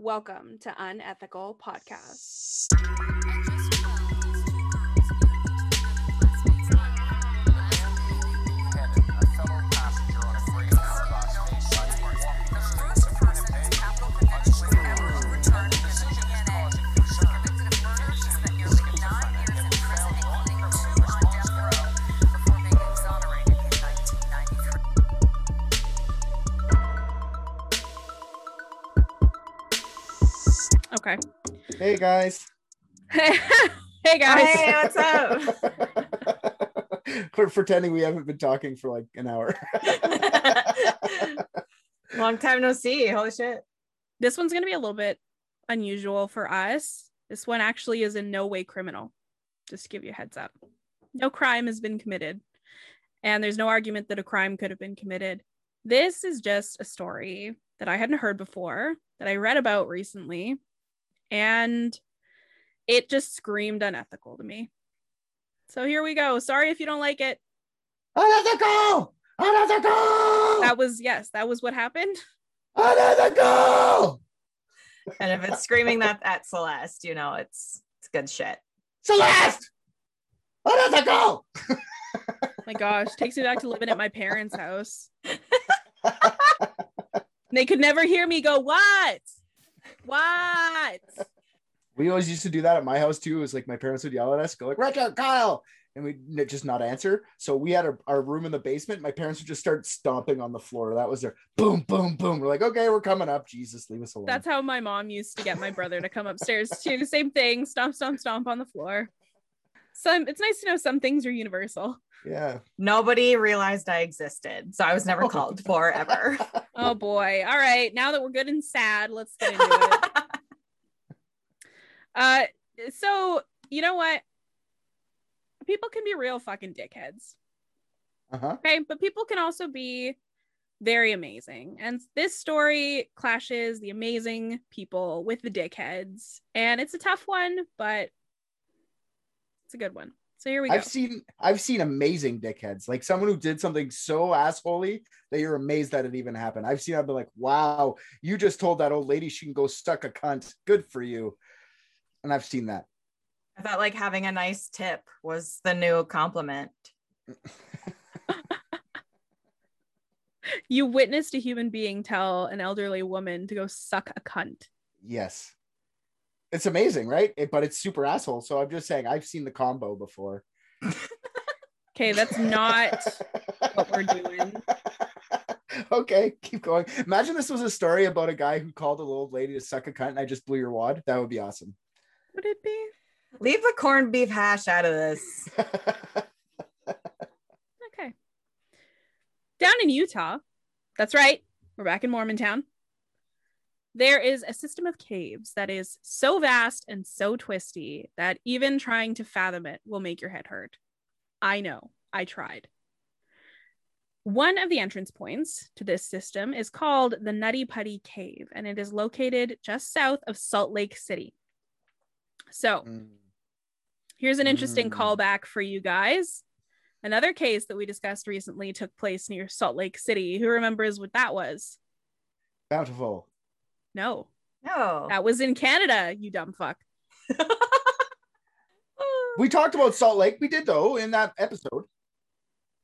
Welcome to Unethical Podcast. Okay. Hey guys. hey guys. Hey, what's up? We're pretending we haven't been talking for like an hour. Long time no see. Holy shit. This one's going to be a little bit unusual for us. This one actually is in no way criminal. Just to give you a heads up. No crime has been committed. And there's no argument that a crime could have been committed. This is just a story that I hadn't heard before, that I read about recently, and it just screamed unethical to me. So here we go. Sorry if you don't like it. Unethical! Unethical! That was, yes, that was what happened. Unethical! And if it's screaming that at Celeste, you know it's it's good shit. Celeste! Unethical! Oh my gosh, takes me back to living at my parents' house. they could never hear me go, What? What? We always used to do that at my house too. It was like my parents would yell at us, go like, Richard, Kyle, and we'd just not answer. So we had our, our room in the basement. My parents would just start stomping on the floor. That was their boom, boom, boom. We're like, okay, we're coming up. Jesus, leave us alone. That's how my mom used to get my brother to come upstairs too. Same thing, stomp, stomp, stomp on the floor. Some it's nice to know some things are universal. yeah. Nobody realized I existed, so I was never called for ever. Oh boy. All right. Now that we're good and sad, let's get into it. Uh so you know what? People can be real fucking dickheads. Uh-huh. Okay, but people can also be very amazing. And this story clashes the amazing people with the dickheads. And it's a tough one, but it's a good one. So here we go. I've seen I've seen amazing dickheads, like someone who did something so assholey that you're amazed that it even happened. I've seen I've been like, wow, you just told that old lady she can go suck a cunt. Good for you. And I've seen that. I thought like having a nice tip was the new compliment. you witnessed a human being tell an elderly woman to go suck a cunt. Yes. It's amazing, right? It, but it's super asshole. So I'm just saying I've seen the combo before. Okay, that's not what we're doing. okay, keep going. Imagine this was a story about a guy who called a little lady to suck a cunt and I just blew your wad. That would be awesome. Would it be? Leave the corned beef hash out of this. Okay. Down in Utah, that's right, we're back in Mormontown. There is a system of caves that is so vast and so twisty that even trying to fathom it will make your head hurt. I know, I tried. One of the entrance points to this system is called the Nutty Putty Cave, and it is located just south of Salt Lake City. So, Mm. Here's an interesting Mm. callback for you guys. Another case that we discussed recently took place near Salt Lake City. Who remembers what that was? Bountiful. No, No. that was in Canada, you dumb fuck. We talked about Salt Lake. We did though in that episode.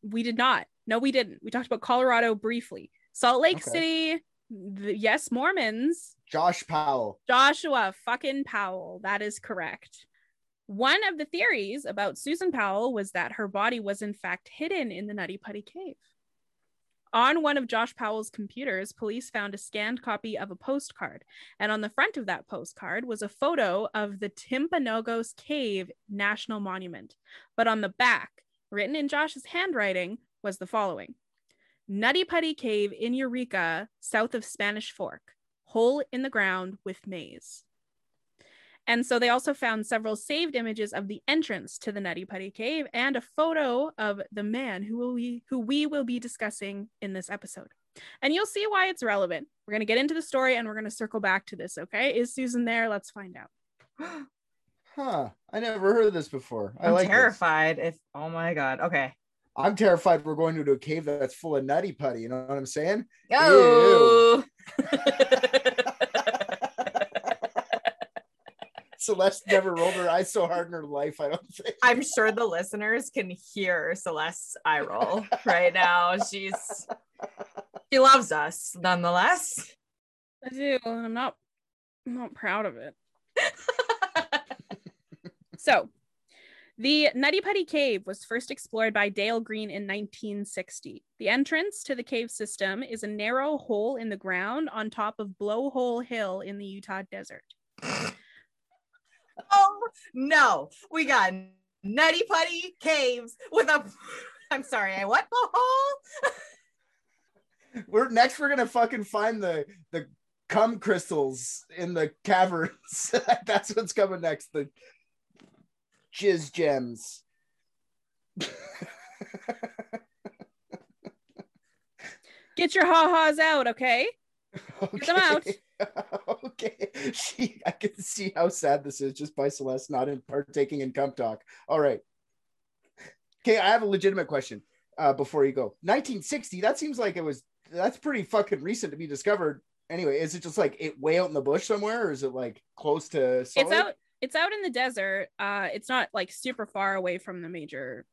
We did not. No, we didn't. We talked about Colorado briefly. Salt Lake Okay. City, the, yes, Mormons. Josh Powell. Joshua fucking Powell. That is correct. One of the theories about Susan Powell was that her body was in fact hidden in the Nutty Putty Cave. On one of Josh Powell's computers, police found a scanned copy of a postcard, and on the front of that postcard was a photo of the Timpanogos Cave National Monument. But on the back, written in Josh's handwriting, was the following Nutty Putty Cave in Eureka, south of Spanish Fork, hole in the ground with maze. And so they also found several saved images of the entrance to the Nutty Putty Cave and a photo of the man who will we who we will be discussing in this episode. And you'll see why it's relevant. We're going to get into the story and we're going to circle back to this, okay? Is Susan there? Let's find out. Huh. I never heard of this before. I I'm like this. terrified. If oh my god. Okay. I'm terrified we're going into a cave that's full of nutty putty. You know what I'm saying? Go. Celeste never rolled her eyes so hard in her life. I don't think. I'm sure the listeners can hear Celeste's eye roll right now. She's she loves us nonetheless. I do, I'm not I'm not proud of it. So, the Nutty Putty Cave was first explored by Dale Green in 1960. The entrance to the cave system is a narrow hole in the ground on top of Blowhole Hill in the Utah desert. No, we got Nutty Putty caves with a. I'm sorry, I what the hole? We're next. We're gonna fucking find the the cum crystals in the caverns. That's what's coming next. The jizz gems. Get your ha-has out, okay? okay. them out. okay. She I can see how sad this is just by Celeste not in partaking in cum talk. All right. Okay, I have a legitimate question uh, before you go. 1960, that seems like it was that's pretty fucking recent to be discovered. Anyway, is it just like it way out in the bush somewhere, or is it like close to It's out it's out in the desert. Uh it's not like super far away from the major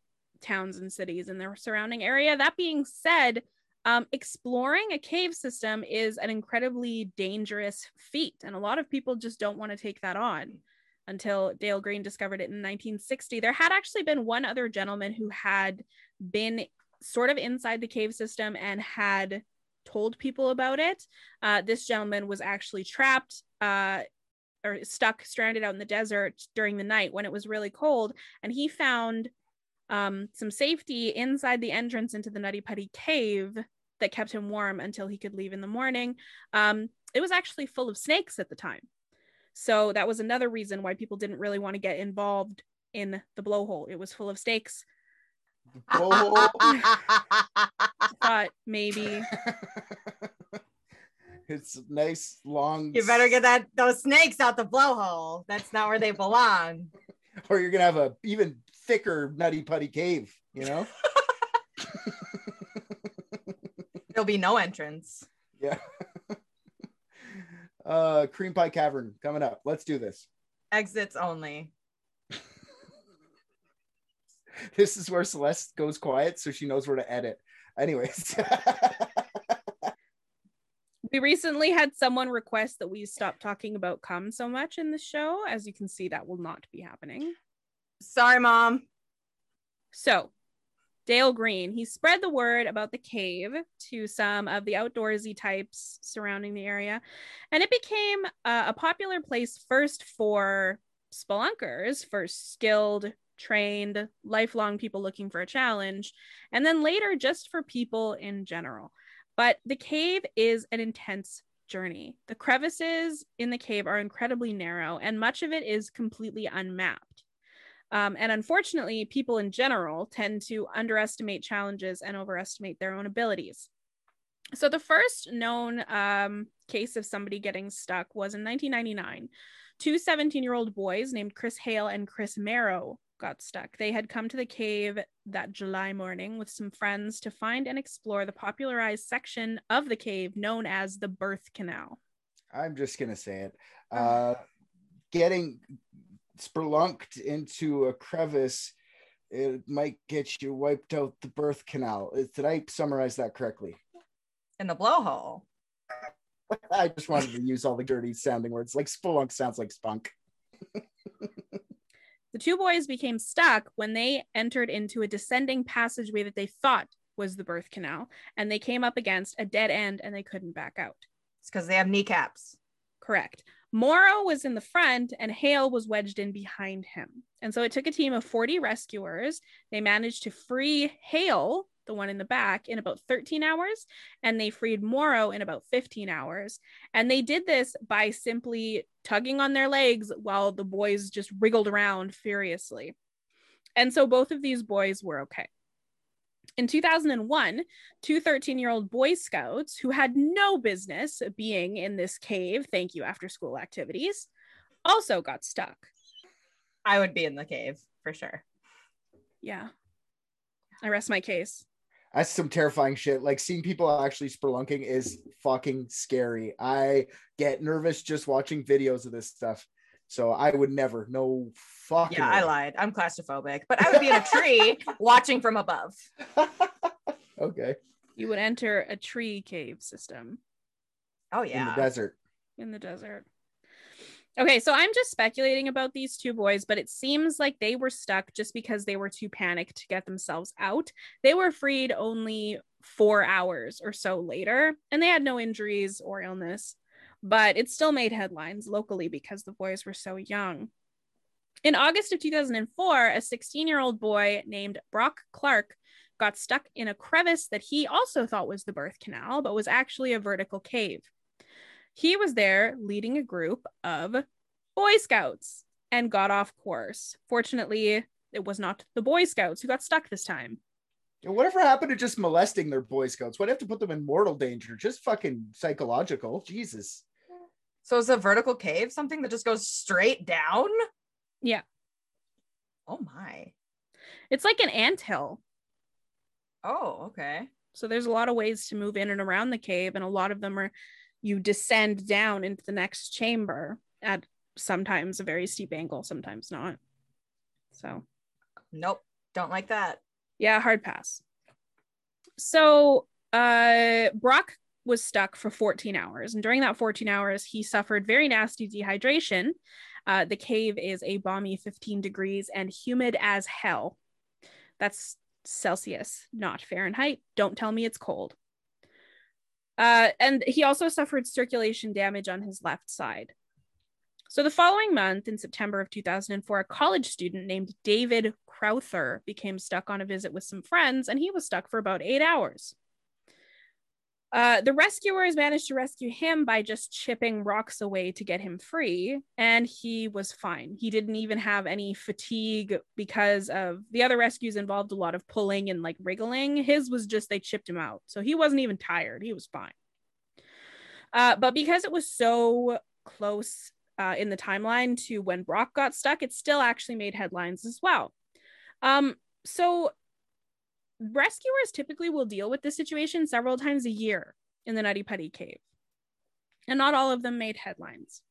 towns and cities in the surrounding area. That being said, um, exploring a cave system is an incredibly dangerous feat, and a lot of people just don't want to take that on until Dale Green discovered it in 1960. There had actually been one other gentleman who had been sort of inside the cave system and had told people about it. Uh, this gentleman was actually trapped uh, or stuck, stranded out in the desert during the night when it was really cold, and he found um, some safety inside the entrance into the Nutty Putty cave that kept him warm until he could leave in the morning. Um, it was actually full of snakes at the time. So that was another reason why people didn't really want to get involved in the blowhole. It was full of snakes. Oh. Thought maybe it's nice long you better get that those snakes out the blowhole. That's not where they belong. or you're gonna have a even thicker nutty putty cave, you know? There'll be no entrance. yeah. uh cream pie cavern coming up. Let's do this. Exits only. This is where Celeste goes quiet so she knows where to edit. Anyways. we recently had someone request that we stop talking about cum so much in the show. As you can see, that will not be happening. Sorry, mom. So, Dale Green, he spread the word about the cave to some of the outdoorsy types surrounding the area, and it became uh, a popular place first for spelunkers, for skilled, trained, lifelong people looking for a challenge, and then later just for people in general. But the cave is an intense journey. The crevices in the cave are incredibly narrow, and much of it is completely unmapped. Um, and unfortunately, people in general tend to underestimate challenges and overestimate their own abilities. So, the first known um, case of somebody getting stuck was in 1999. Two 17 year old boys named Chris Hale and Chris Morrow got stuck. They had come to the cave that July morning with some friends to find and explore the popularized section of the cave known as the Birth Canal. I'm just gonna say it. Uh getting spelunked into a crevice, it might get you wiped out the birth canal. Did I summarize that correctly? In the blowhole. I just wanted to use all the dirty sounding words. Like spelunk sounds like spunk. The two boys became stuck when they entered into a descending passageway that they thought was the birth canal, and they came up against a dead end and they couldn't back out. It's because they have kneecaps. Correct. Morrow was in the front and Hale was wedged in behind him. And so it took a team of 40 rescuers. They managed to free Hale, the one in the back, in about 13 hours, and they freed Morrow in about 15 hours. And they did this by simply tugging on their legs while the boys just wriggled around furiously. And so both of these boys were okay. In 2001, two 13 year old Boy Scouts who had no business being in this cave, thank you, after school activities, also got stuck. I would be in the cave for sure. Yeah. I rest my case. That's some terrifying shit. Like seeing people actually spelunking is fucking scary. I get nervous just watching videos of this stuff. So I would never. No fucking. Yeah, I lied. I'm claustrophobic, but I would be in a tree watching from above. okay. You would enter a tree cave system Oh yeah. In the desert. in the desert. Okay, so I'm just speculating about these two boys, but it seems like they were stuck just because they were too panicked to get themselves out. They were freed only four hours or so later, and they had no injuries or illness, but it still made headlines locally because the boys were so young. In August of 2004, a 16 year old boy named Brock Clark got stuck in a crevice that he also thought was the birth canal, but was actually a vertical cave. He was there leading a group of Boy Scouts and got off course. Fortunately, it was not the Boy Scouts who got stuck this time. Whatever happened to just molesting their Boy Scouts? You have to put them in mortal danger? Just fucking psychological. Jesus. So is a vertical cave something that just goes straight down? Yeah. Oh my. It's like an anthill. Oh, okay. So there's a lot of ways to move in and around the cave, and a lot of them are you descend down into the next chamber at sometimes a very steep angle, sometimes not. So Nope. Don't like that. yeah, hard pass. So uh Brock was stuck for 14 hours, and during that 14 hours, he suffered very nasty dehydration. Uh, the cave is a balmy 15 degrees and humid as hell. That's Celsius, not Fahrenheit. Don't tell me it's cold. Uh, and he also suffered circulation damage on his left side. So the following month, in September of 2004, a college student named David Crowther became stuck on a visit with some friends, and he was stuck for about eight hours. Uh, the rescuers managed to rescue him by just chipping rocks away to get him free, and he was fine. He didn't even have any fatigue because of the other rescues involved a lot of pulling and like wriggling. His was just they chipped him out, so he wasn't even tired. He was fine. Uh, but because it was so close uh, in the timeline to when Brock got stuck, it still actually made headlines as well. Um, so rescuers typically will deal with this situation several times a year in the Nutty Putty Cave, and not all of them made headlines.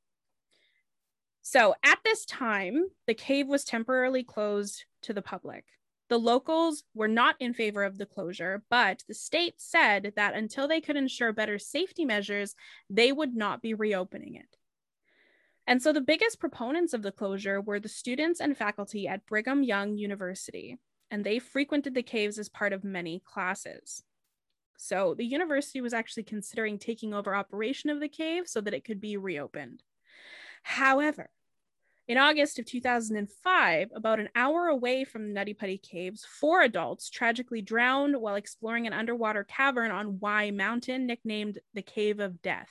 So at this time, the cave was temporarily closed to the public. The locals were not in favor of the closure, but the state said that until they could ensure better safety measures, they would not be reopening it. And so the biggest proponents of the closure were the students and faculty at Brigham Young University, and they frequented the caves as part of many classes. So the university was actually considering taking over operation of the cave so that it could be reopened. However, in August of 2005, about an hour away from the Nutty Putty Caves, four adults tragically drowned while exploring an underwater cavern on Y Mountain, nicknamed the Cave of Death.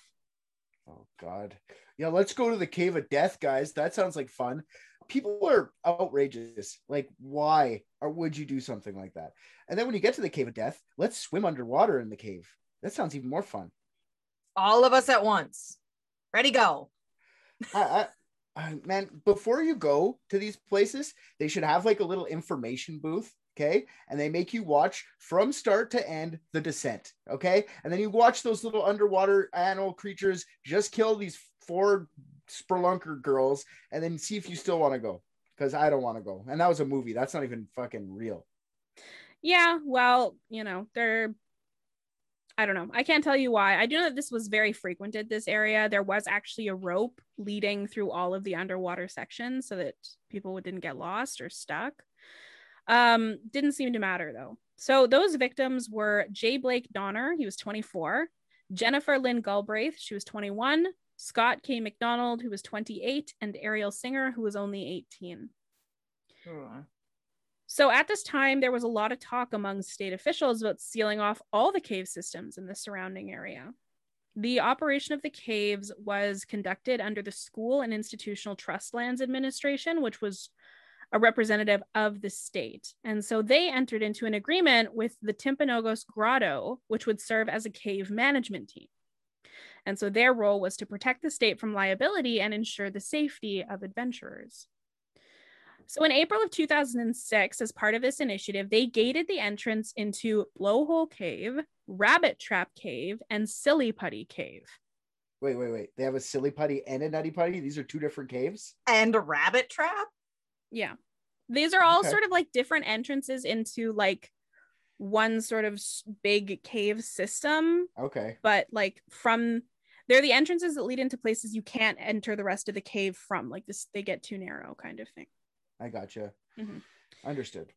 Oh God. Yeah, let's go to the cave of death, guys. That sounds like fun. People are outrageous. Like, why or would you do something like that? And then when you get to the cave of death, let's swim underwater in the cave. That sounds even more fun. All of us at once. Ready, go. I, I, I man, before you go to these places, they should have like a little information booth. Okay. And they make you watch from start to end the descent. Okay. And then you watch those little underwater animal creatures just kill these four spelunker girls and then see if you still want to go. Because I don't want to go. And that was a movie. That's not even fucking real. Yeah, well, you know, they're I don't know. I can't tell you why. I do know that this was very frequented, this area. There was actually a rope leading through all of the underwater sections so that people didn't get lost or stuck. Um, didn't seem to matter though. So those victims were Jay Blake Donner, he was 24, Jennifer Lynn Galbraith, she was 21, Scott K. McDonald, who was 28, and Ariel Singer, who was only 18. So at this time, there was a lot of talk among state officials about sealing off all the cave systems in the surrounding area. The operation of the caves was conducted under the School and Institutional Trust Lands Administration, which was a representative of the state. And so they entered into an agreement with the Timpanogos Grotto, which would serve as a cave management team. And so their role was to protect the state from liability and ensure the safety of adventurers. So in April of 2006, as part of this initiative, they gated the entrance into Blowhole Cave, Rabbit Trap Cave, and Silly Putty Cave. Wait, wait, wait. They have a silly putty and a nutty putty. These are two different caves. And a rabbit trap. Yeah. These are all Okay. sort of like different entrances into like one sort of big cave system, Okay. but like from they're the entrances that lead into places you can't enter the rest of the cave from. Like this, they get too narrow, kind of thing. I gotcha. Mhm. Understood.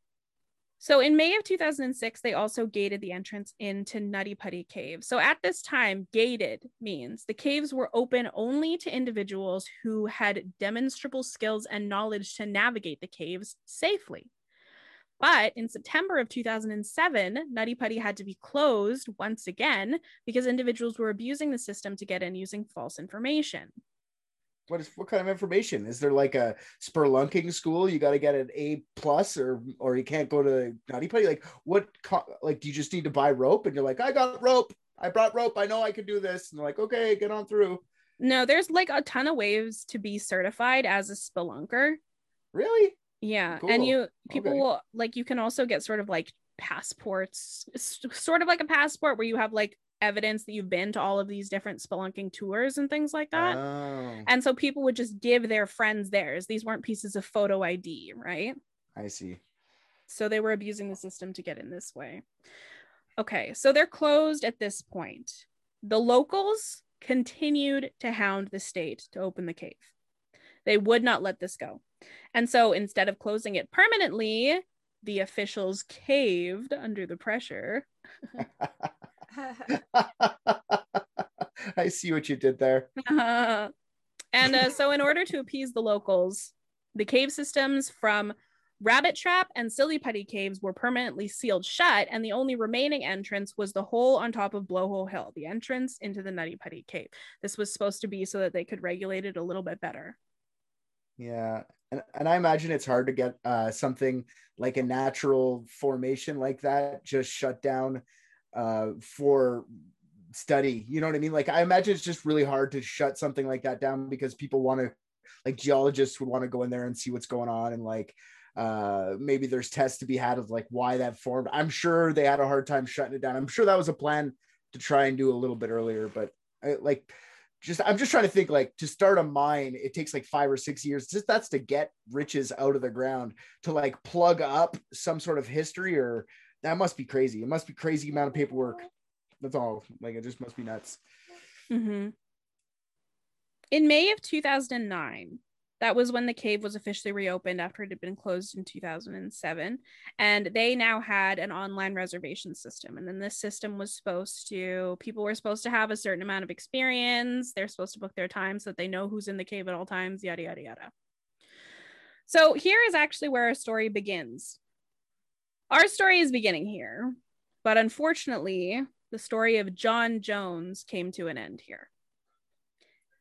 So in May of 2006, they also gated the entrance into Nutty Putty Cave. So at this time, gated means the caves were open only to individuals who had demonstrable skills and knowledge to navigate the caves safely. But in September of 2007, Nutty Putty had to be closed once again because individuals were abusing the system to get in using false information. What is what kind of information? Is there like a spelunking school? You got to get an A plus, or or you can't go to Nutty Putty? Like what? Co- like do you just need to buy rope? And you're like, I got rope. I brought rope. I know I can do this. And they're like, okay, get on through. No, there's like a ton of ways to be certified as a spelunker. Really? Yeah, Cool. and you people Okay. will like you can also get sort of like passports, sort of like a passport where you have like evidence that you've been to all of these different spelunking tours and things like that. Oh, and so people would just give their friends theirs. These weren't pieces of photo ID, right? I see. So they were abusing the system to get in this way. Okay, so they're closed at this point. The locals continued to hound the state to open the cave. They would not let this go. And so instead of closing it permanently, the officials caved under the pressure. I see what you did there. and uh, so, in order to appease the locals, the cave systems from Rabbit Trap and Silly Putty caves were permanently sealed shut, and the only remaining entrance was the hole on top of Blowhole Hill, the entrance into the Nutty Putty cave. This was supposed to be so that they could regulate it a little bit better. Yeah. And, and I imagine it's hard to get uh, something like a natural formation like that just shut down uh, for study. You know what I mean? Like, I imagine it's just really hard to shut something like that down because people want to, like, geologists would want to go in there and see what's going on. And, like, uh, maybe there's tests to be had of like why that formed. I'm sure they had a hard time shutting it down. I'm sure that was a plan to try and do a little bit earlier, but I, like, just I'm just trying to think like to start a mine, it takes like five or six years. Just that's to get riches out of the ground to like plug up some sort of history, or that must be crazy. It must be crazy amount of paperwork. That's all. Like it just must be nuts. Mhm. In May of 2009, that was when the cave was officially reopened after it had been closed in 2007. And they now had an online reservation system. And then this system was supposed to, people were supposed to have a certain amount of experience. They're supposed to book their time so that they know who's in the cave at all times, yada, yada, yada. So here is actually where our story begins. Our story is beginning here, but unfortunately, the story of John Jones came to an end here.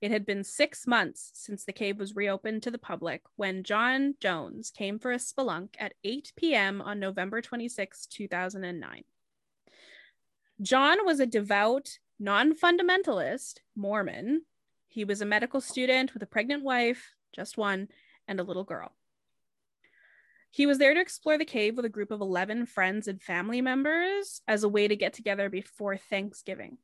It had been six months since the cave was reopened to the public when John Jones came for a spelunk at 8 p.m. on November 26, 2009. John was a devout, non fundamentalist Mormon. He was a medical student with a pregnant wife, just one, and a little girl. He was there to explore the cave with a group of 11 friends and family members as a way to get together before Thanksgiving.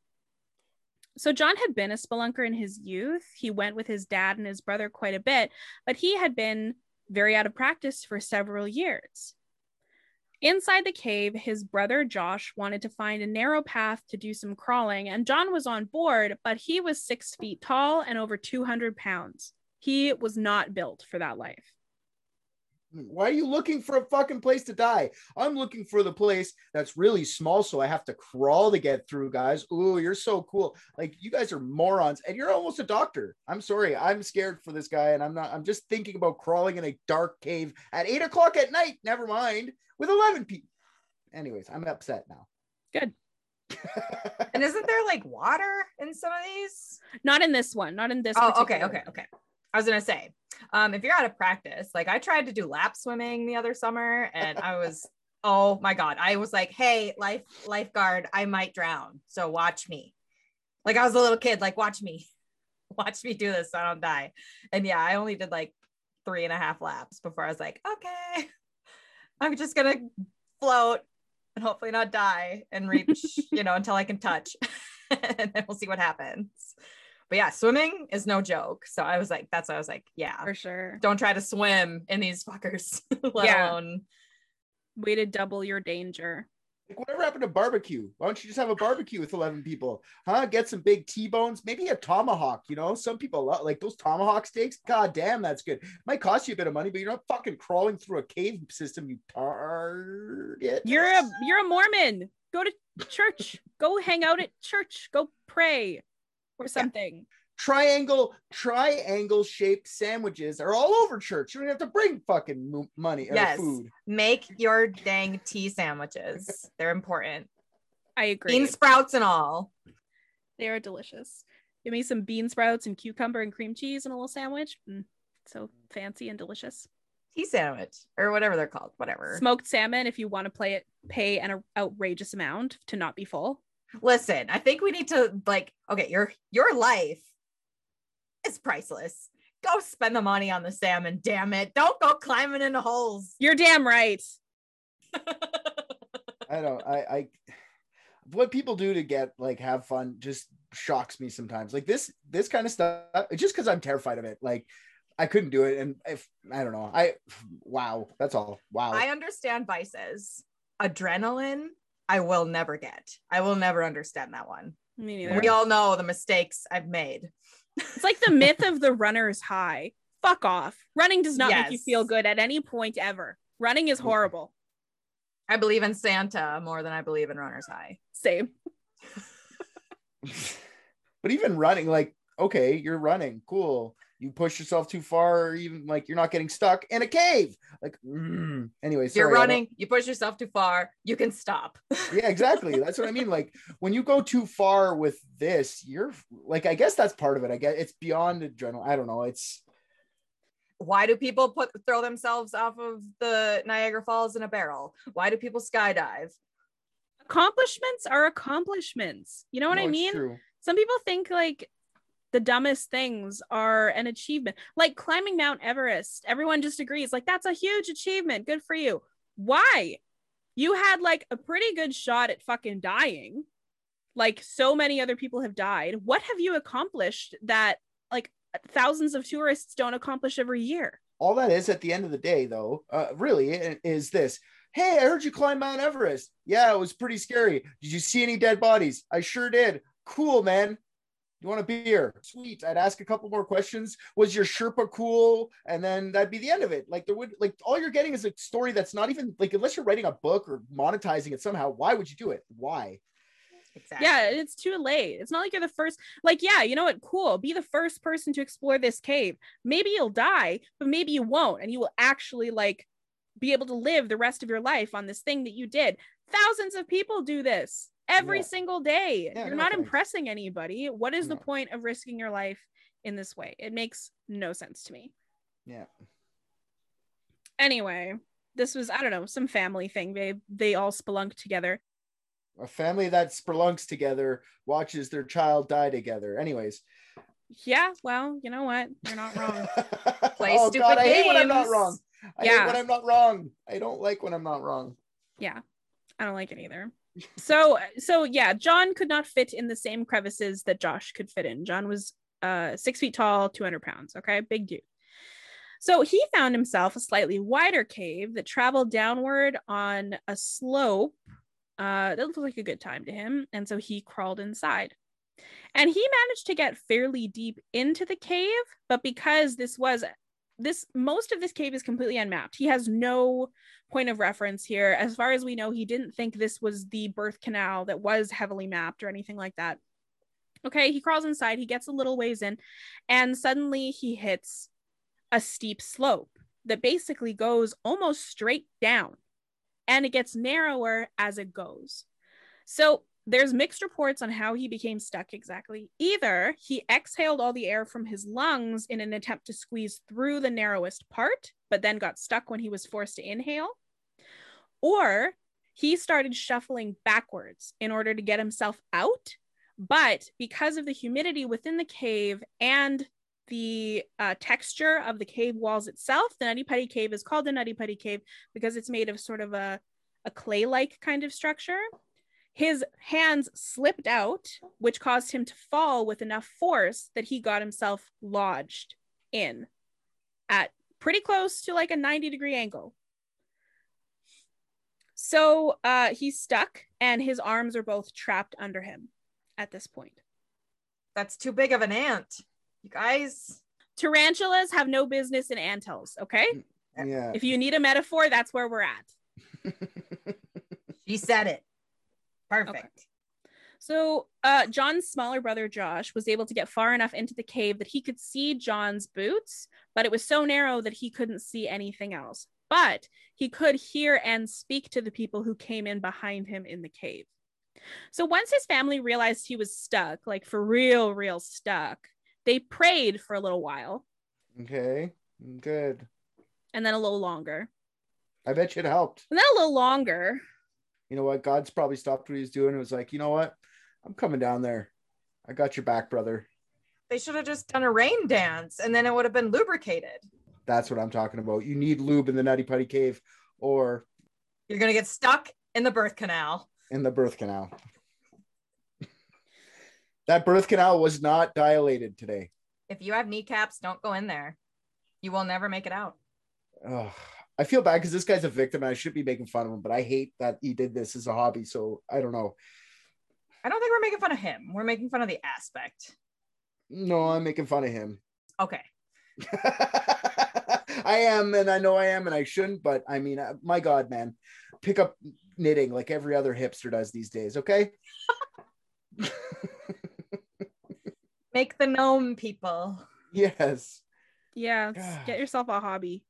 So, John had been a spelunker in his youth. He went with his dad and his brother quite a bit, but he had been very out of practice for several years. Inside the cave, his brother Josh wanted to find a narrow path to do some crawling, and John was on board, but he was six feet tall and over 200 pounds. He was not built for that life. Why are you looking for a fucking place to die? I'm looking for the place that's really small, so I have to crawl to get through, guys. Ooh, you're so cool. Like you guys are morons, and you're almost a doctor. I'm sorry, I'm scared for this guy, and I'm not. I'm just thinking about crawling in a dark cave at eight o'clock at night. Never mind, with eleven people. Anyways, I'm upset now. Good. and isn't there like water in some of these? Not in this one, not in this. Oh, okay, particular okay, okay. I was gonna say, um, if you're out of practice, like I tried to do lap swimming the other summer, and I was, oh my god, I was like, hey, life lifeguard, I might drown, so watch me. Like I was a little kid, like watch me, watch me do this so I don't die. And yeah, I only did like three and a half laps before I was like, okay, I'm just gonna float and hopefully not die and reach, you know, until I can touch, and then we'll see what happens. But yeah, swimming is no joke. So I was like, that's why I was like, yeah. For sure. Don't try to swim in these fuckers, let Yeah. alone Way to double your danger. Like, whatever happened to barbecue? Why don't you just have a barbecue with 11 people? Huh? Get some big T-bones, maybe a tomahawk. You know, some people love like those tomahawk steaks. God damn, that's good. Might cost you a bit of money, but you're not fucking crawling through a cave system, you target. You're a you're a Mormon. Go to church. Go hang out at church. Go pray or something. triangle, triangle shaped sandwiches are all over church. You don't have to bring fucking mo- money or Yes. food. make your dang tea sandwiches. They're important. I agree. Bean sprouts and all. They are delicious. Give me some bean sprouts and cucumber and cream cheese and a little sandwich. Mm, so fancy and delicious. Tea sandwich or whatever they're called. Whatever. Smoked salmon if you want to play it, pay an outrageous amount to not be full. Listen, I think we need to like, okay, your your life is priceless. Go spend the money on the salmon, damn it. Don't go climbing into holes. You're damn right. I don't. I. I. What people do to get like have fun just shocks me sometimes. Like this. This kind of stuff. Just because I'm terrified of it. Like I couldn't do it, and if I don't know. I. Wow. That's all. Wow. I understand vices. Adrenaline, I will never get. I will never understand that one. Me neither. We all know the mistakes I've made. It's like the myth of the runner's high. Fuck off. Running does not make you feel good at any point ever. Running is horrible. I believe in Santa more than I believe in runner's high. Same. but even running, like, okay, you're running, cool. You push yourself too far, or even like you're not getting stuck in a cave. Like, mm. anyway, If you're sorry, I don't- running, you push yourself too far, you can stop. yeah exactly that's what i mean like when you go too far with this you're like i guess that's part of it i guess it's beyond adrenaline i don't know it's Why do people put throw themselves off of the Niagara Falls in a barrel? Why do people skydive? Accomplishments are accomplishments. You know what no, I mean? true. Some people think like the dumbest things are an achievement. Like climbing Mount Everest. Everyone just agrees like that's a huge achievement. Good for you. Why? You had like a pretty good shot at fucking dying. Like so many other people have died. What have you accomplished that like thousands of tourists don't accomplish every year? all that is at the end of the day though uh, really is this hey i heard you climb mount everest yeah it was pretty scary did you see any dead bodies i sure did cool man you want a beer sweet i'd ask a couple more questions was your sherpa cool and then that'd be the end of it like there would like all you're getting is a story that's not even like unless you're writing a book or monetizing it somehow why would you do it why Exactly. Yeah, it's too late. It's not like you're the first. Like, yeah, you know what? Cool. Be the first person to explore this cave. Maybe you'll die, but maybe you won't, and you will actually like be able to live the rest of your life on this thing that you did. Thousands of people do this every Yeah. single day. Yeah, you're no not impressing anybody. What is the point of risking your life in this way? It makes no sense to me. yeah Anyway, this was I don't know some family thing. They they all spelunked together. a family that spelunks together watches their child die together anyways Yeah, well, you know what? You're not wrong. Play oh stupid god i hate when i'm not games. wrong i Yeah. hate when i'm not wrong i don't like when i'm not wrong yeah i don't like it either so so yeah john could not fit in the same crevices that josh could fit in. John was uh six feet tall 200 pounds okay? Big dude. So he found himself a slightly wider cave that traveled downward on a slope uh that looked like a good time to him and so he crawled inside. And he managed to get fairly deep into the cave but because this was this most of this cave is completely unmapped. He has no point of reference here. As far as we know, he didn't think this was the birth canal that was heavily mapped or anything like that. Okay, he crawls inside, he gets a little ways in, and suddenly he hits a steep slope that basically goes almost straight down and it gets narrower as it goes. So there's mixed reports on how he became stuck exactly. Either he exhaled all the air from his lungs in an attempt to squeeze through the narrowest part, but then got stuck when he was forced to inhale, or he started shuffling backwards in order to get himself out. But because of the humidity within the cave and the uh, texture of the cave walls itself, the Nutty Putty Cave is called the Nutty Putty Cave because it's made of sort of a, a clay like kind of structure. His hands slipped out, which caused him to fall with enough force that he got himself lodged in at pretty close to like a 90 degree angle. So uh, he's stuck, and his arms are both trapped under him at this point. That's too big of an ant. You guys. Tarantulas have no business in anthills, okay? Yeah. If you need a metaphor, that's where we're at. She said it. Perfect. Okay. So, uh, John's smaller brother Josh was able to get far enough into the cave that he could see John's boots, but it was so narrow that he couldn't see anything else. But he could hear and speak to the people who came in behind him in the cave. So, once his family realized he was stuck, like for real, real stuck, they prayed for a little while Okay. Good. and then a little longer, I bet you it helped. and then a little longer. You know what? God's probably stopped what he's doing and was like, you know what? I'm coming down there. I got your back, brother. They should have just done a rain dance and then it would have been lubricated. That's what I'm talking about. You need lube in the Nutty Putty Cave or You're going to get stuck in the birth canal. in the birth canal. that birth canal was not dilated today. If you have kneecaps, don't go in there. You will never make it out. Ugh. I feel bad because this guy's a victim and I should be making fun of him, but I hate that he did this as a hobby. So I don't know. I don't think we're making fun of him. We're making fun of the aspect. No, I'm making fun of him. Okay. I am, and I know I am, and I shouldn't, but I mean, uh, my God, man, pick up knitting like every other hipster does these days, okay? Make the gnome people. yes. Yeah, get yourself a hobby.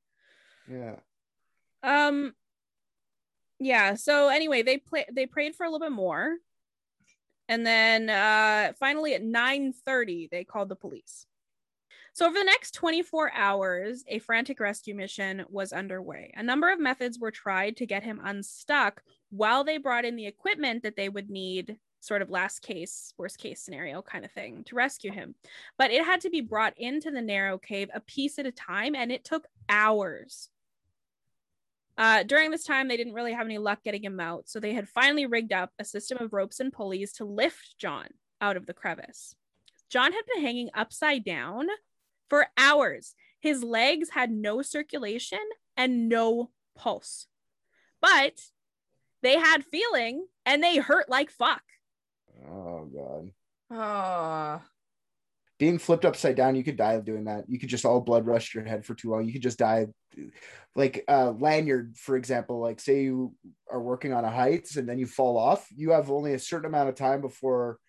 Yeah. Um yeah, so anyway, they play they prayed for a little bit more. And then uh finally at 9:30 they called the police. So over the next 24 hours, a frantic rescue mission was underway. A number of methods were tried to get him unstuck while they brought in the equipment that they would need sort of last case, worst case scenario kind of thing to rescue him. But it had to be brought into the narrow cave a piece at a time and it took hours. Uh, during this time, they didn't really have any luck getting him out, so they had finally rigged up a system of ropes and pulleys to lift John out of the crevice. John had been hanging upside down for hours. His legs had no circulation and no pulse, but they had feeling and they hurt like fuck. Oh God. Oh, Being flipped upside down, you could die of doing that. You could just all blood rush your head for too long. You could just die. Like uh lanyard, for example, like say you are working on a heights and then you fall off, you have only a certain amount of time before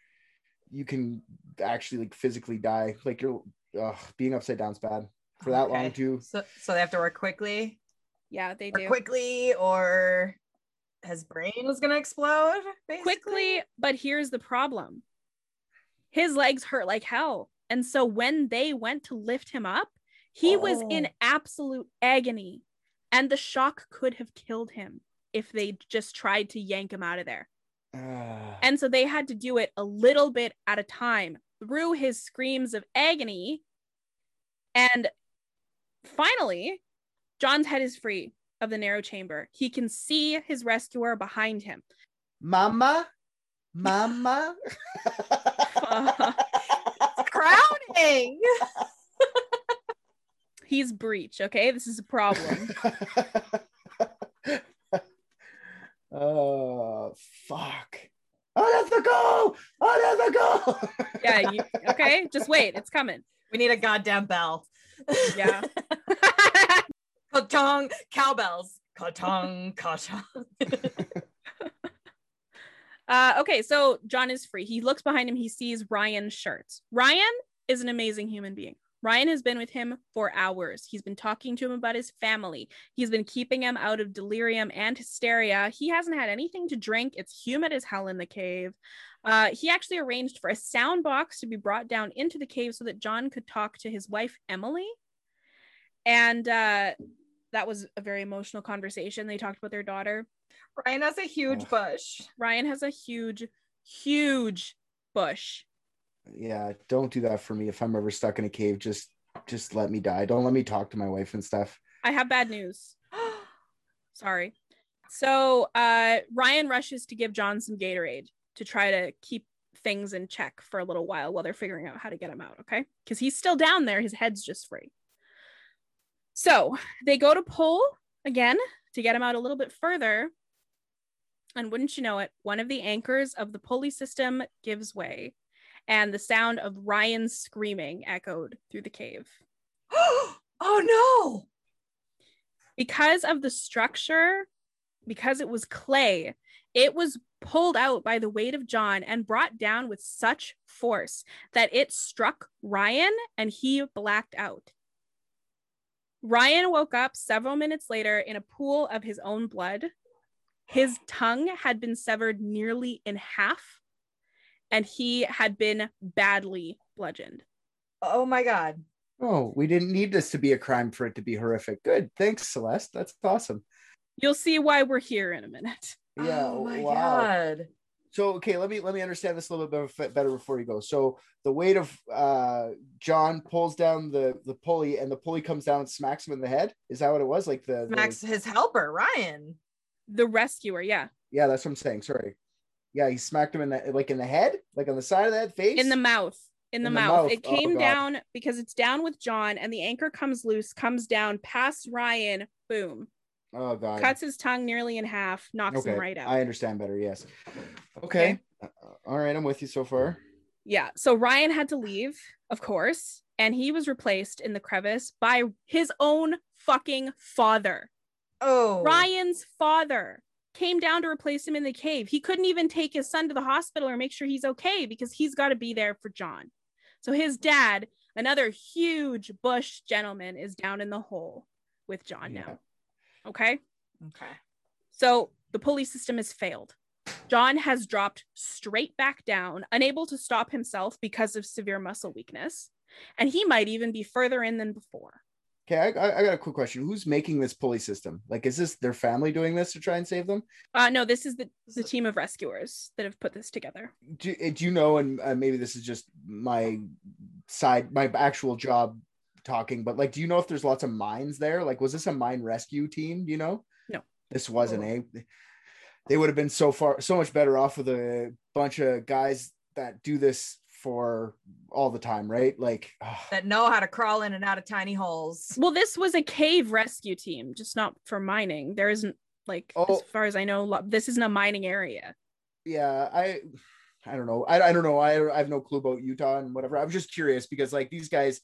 you can actually like physically die. Like you're ugh, being upside down's bad for that long too. So, so they have to work quickly, Yeah, they or do. quickly, or his brain is gonna explode. Basically. quickly, but here's the problem. His legs hurt like hell. And so when they went to lift him up, he was in Oh. absolute agony. And the shock could have killed him if they just tried to yank him out of there. Ah. And so they had to do it a little bit at a time through his screams of agony. And finally, John's head is free of the narrow chamber. He can see his rescuer behind him. Mama, Mama. crowning. He's breach, okay? This is a problem. oh fuck! Unethical! Unethical! yeah, you, okay? Just wait, it's coming. We need a goddamn bell. Yeah. Ka-chong, cowbells. Ka-chong, ka-chong. Uh, okay, so John is free. He looks behind him. He sees Ryan's shirt. Ryan is an amazing human being. Ryan has been with him for hours. He's been talking to him about his family. He's been keeping him out of delirium and hysteria. He hasn't had anything to drink. It's humid as hell in the cave. Uh, he actually arranged for a sound box to be brought down into the cave so that John could talk to his wife, Emily. And uh, that was a very emotional conversation. They talked about their daughter. Ryan has a huge bush. Ryan has a huge, huge bush. Yeah, don't do that for me. If I'm ever stuck in a cave, just just let me die. Don't let me talk to my wife and stuff. I have bad news. Sorry. So uh, Ryan rushes to give John some Gatorade to try to keep things in check for a little while while they're figuring out how to get him out, okay? Because he's still down there, his head's just free. So they go to pull again to get him out a little bit further. And wouldn't you know it, one of the anchors of the pulley system gives way, and the sound of Ryan screaming echoed through the cave. oh no. Because of the structure, because it was clay, it was pulled out by the weight of John and brought down with such force that it struck Ryan and he blacked out. Ryan woke up several minutes later in a pool of his own blood. His tongue had been severed nearly in half, and he had been badly bludgeoned. Oh my god. Oh, we didn't need this to be a crime for it to be horrific. Good. Thanks, Celeste. That's awesome. You'll see why we're here in a minute. Yeah. Oh my wow. god. So okay, let me let me understand this a little bit better before you go. So the weight of uh John pulls down the the pulley, and the pulley comes down and smacks him in the head. Is that what it was? Like the, the Max, his helper, Ryan. The rescuer, yeah. yeah, that's what I'm saying. Sorry. Yeah, he smacked him in the like in the head, like on the side of that face. In the mouth. In the, In the mouth. mouth. It Oh, came God. down because it's down with John, and the anchor comes loose, comes down past Ryan, boom, oh god. cuts his tongue nearly in half, knocks okay, him right out. I understand better. Yes. Okay. Uh, all right, I'm with you so far. Yeah. So Ryan had to leave, of course, and he was replaced in the crevice by his own fucking father. Oh. Ryan's father came down to replace him in the cave. He couldn't even take his son to the hospital or make sure he's okay because he's got to be there for John. So his dad, another huge bush gentleman, is down in the hole with John Yeah. now. Okay. Okay. So the pulley system has failed. John has dropped straight back down, unable to stop himself because of severe muscle weakness. And he might even be further in than before. Okay, I, I I got a quick question. Who's making this pulley system? Like, is this their family doing this to try and save them? Uh, no, this is the, the team of rescuers that have put this together. Do, uh, do you know? And uh, maybe this is just my side, my actual job talking. But like, do you know if there's lots of mines there? Like, was this a mine rescue team? Do you know? No. this wasn't a. They would have been so far, so much better off with a bunch of guys that do this for all the time, right? Like, ah, That know how to crawl in and out of tiny holes. Well, this was a cave rescue team, just not for mining. There isn't, like, as Oh. far as I know, this isn't a mining area. yeah i i don't know i, I don't know I, I have no clue about utah and whatever i'm just curious because like these guys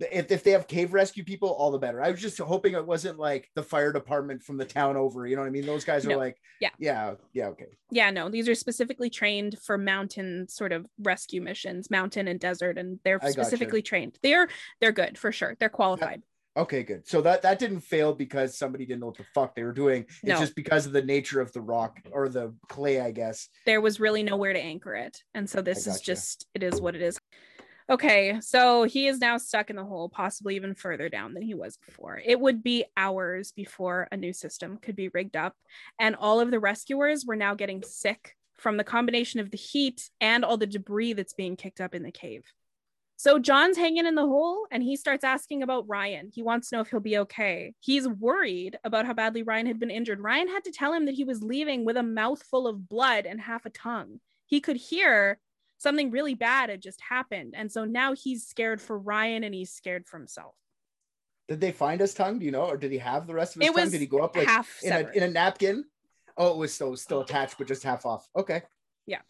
if, if they have cave rescue people all the better i was just hoping it wasn't like the fire department from the town over you know what i mean those guys are No. like Yeah. yeah yeah okay Yeah, no, these are specifically trained for mountain sort of rescue missions, mountain and desert, and they're I gotcha. specifically trained. They're they're good for sure. They're qualified. okay good so that that didn't fail because somebody didn't know what the fuck they were doing it's No. just because of the nature of the rock or the clay i guess there was really nowhere to anchor it. And so this is just, it is what it is. Okay, so he is now stuck in the hole, possibly even further down than he was before. It would be hours before a new system could be rigged up. And all of the rescuers were now getting sick from the combination of the heat and all the debris that's being kicked up in the cave. So John's hanging in the hole and he starts asking about Ryan. He wants to know if he'll be okay. He's worried about how badly Ryan had been injured. Ryan had to tell him that he was leaving with a mouthful of blood and half a tongue. He could hear something really bad had just happened. And so now he's scared for Ryan and he's scared for himself. did they find his tongue do you know or did he have the rest of his It tongue was did he go up like half in a, in a napkin oh it was still still attached but just half off okay Yeah.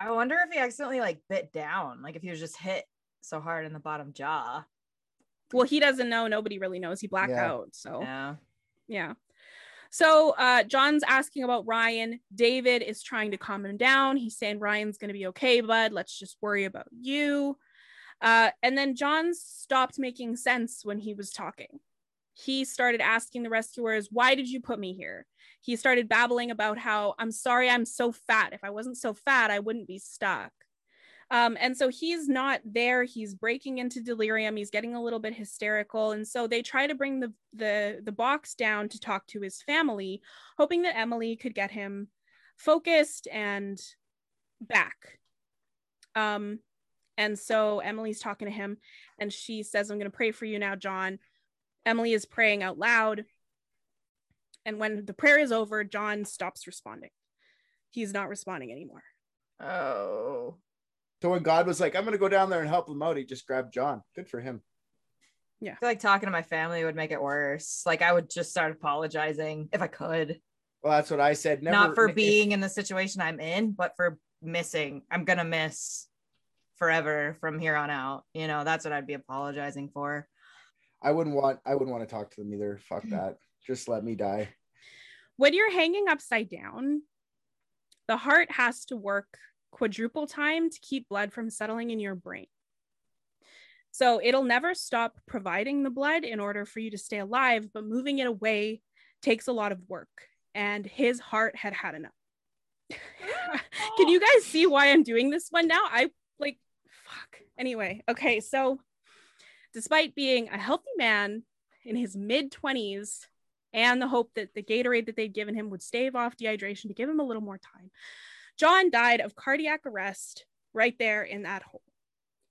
I wonder if he accidentally like bit down, like if he was just hit so hard in the bottom jaw. well, he doesn't know. Nobody really knows. He blacked Yeah. out. So Yeah. yeah. So uh, John's asking about Ryan. David is trying to calm him down. He's saying Ryan's going to be okay, bud. Let's just worry about you. Uh, and then John stopped making sense when he was talking. He started asking the rescuers, Why did you put me here? He started babbling about how I'm sorry I'm so fat. If I wasn't so fat, I wouldn't be stuck. Um, and so he's not there. He's breaking into delirium. He's getting a little bit hysterical. And so they try to bring the, the, the box down to talk to his family, hoping that Emily could get him focused and back. Um, and so Emily's talking to him and she says, I'm going to pray for you now, John. Emily is praying out loud. And when the prayer is over, John stops responding. He's not responding anymore. Oh. So when God was like, I'm gonna go down there and help them out, he just grabbed John. Good for him. I feel like talking to my family would make it worse. Like I would just start apologizing if I could. Well, that's what I said. Never Not for if- being in the situation I'm in, but for missing. I'm gonna miss forever from here on out. You know, that's what I'd be apologizing for. I wouldn't want I wouldn't want to talk to them either. Fuck Hmm. that. Just let me die. When you're hanging upside down, the heart has to work quadruple time to keep blood from settling in your brain. So it'll never stop providing the blood in order for you to stay alive, but moving it away takes a lot of work. And his heart had had enough. Can you guys see why I'm doing this one now? I like, fuck. Anyway, okay. So, despite being a healthy man in his mid 20s and the hope that the Gatorade that they'd given him would stave off dehydration to give him a little more time, John died of cardiac arrest right there in that hole.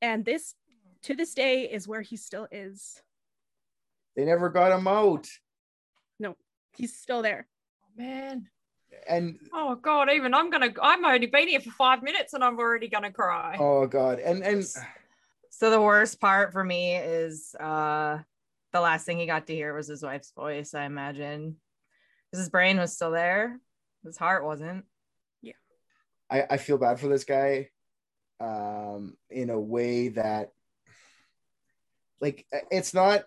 And this, to this day, is where he still is. They never got him out. No, he's still there. Oh, man. And Oh god, even I'm gonna I'm only been here for five minutes and I'm already gonna cry. oh god. And and So the worst part for me is uh the last thing he got to hear was his wife's voice, I imagine. Because his brain was still there. His heart wasn't. I, I feel bad for this guy um in a way that like it's not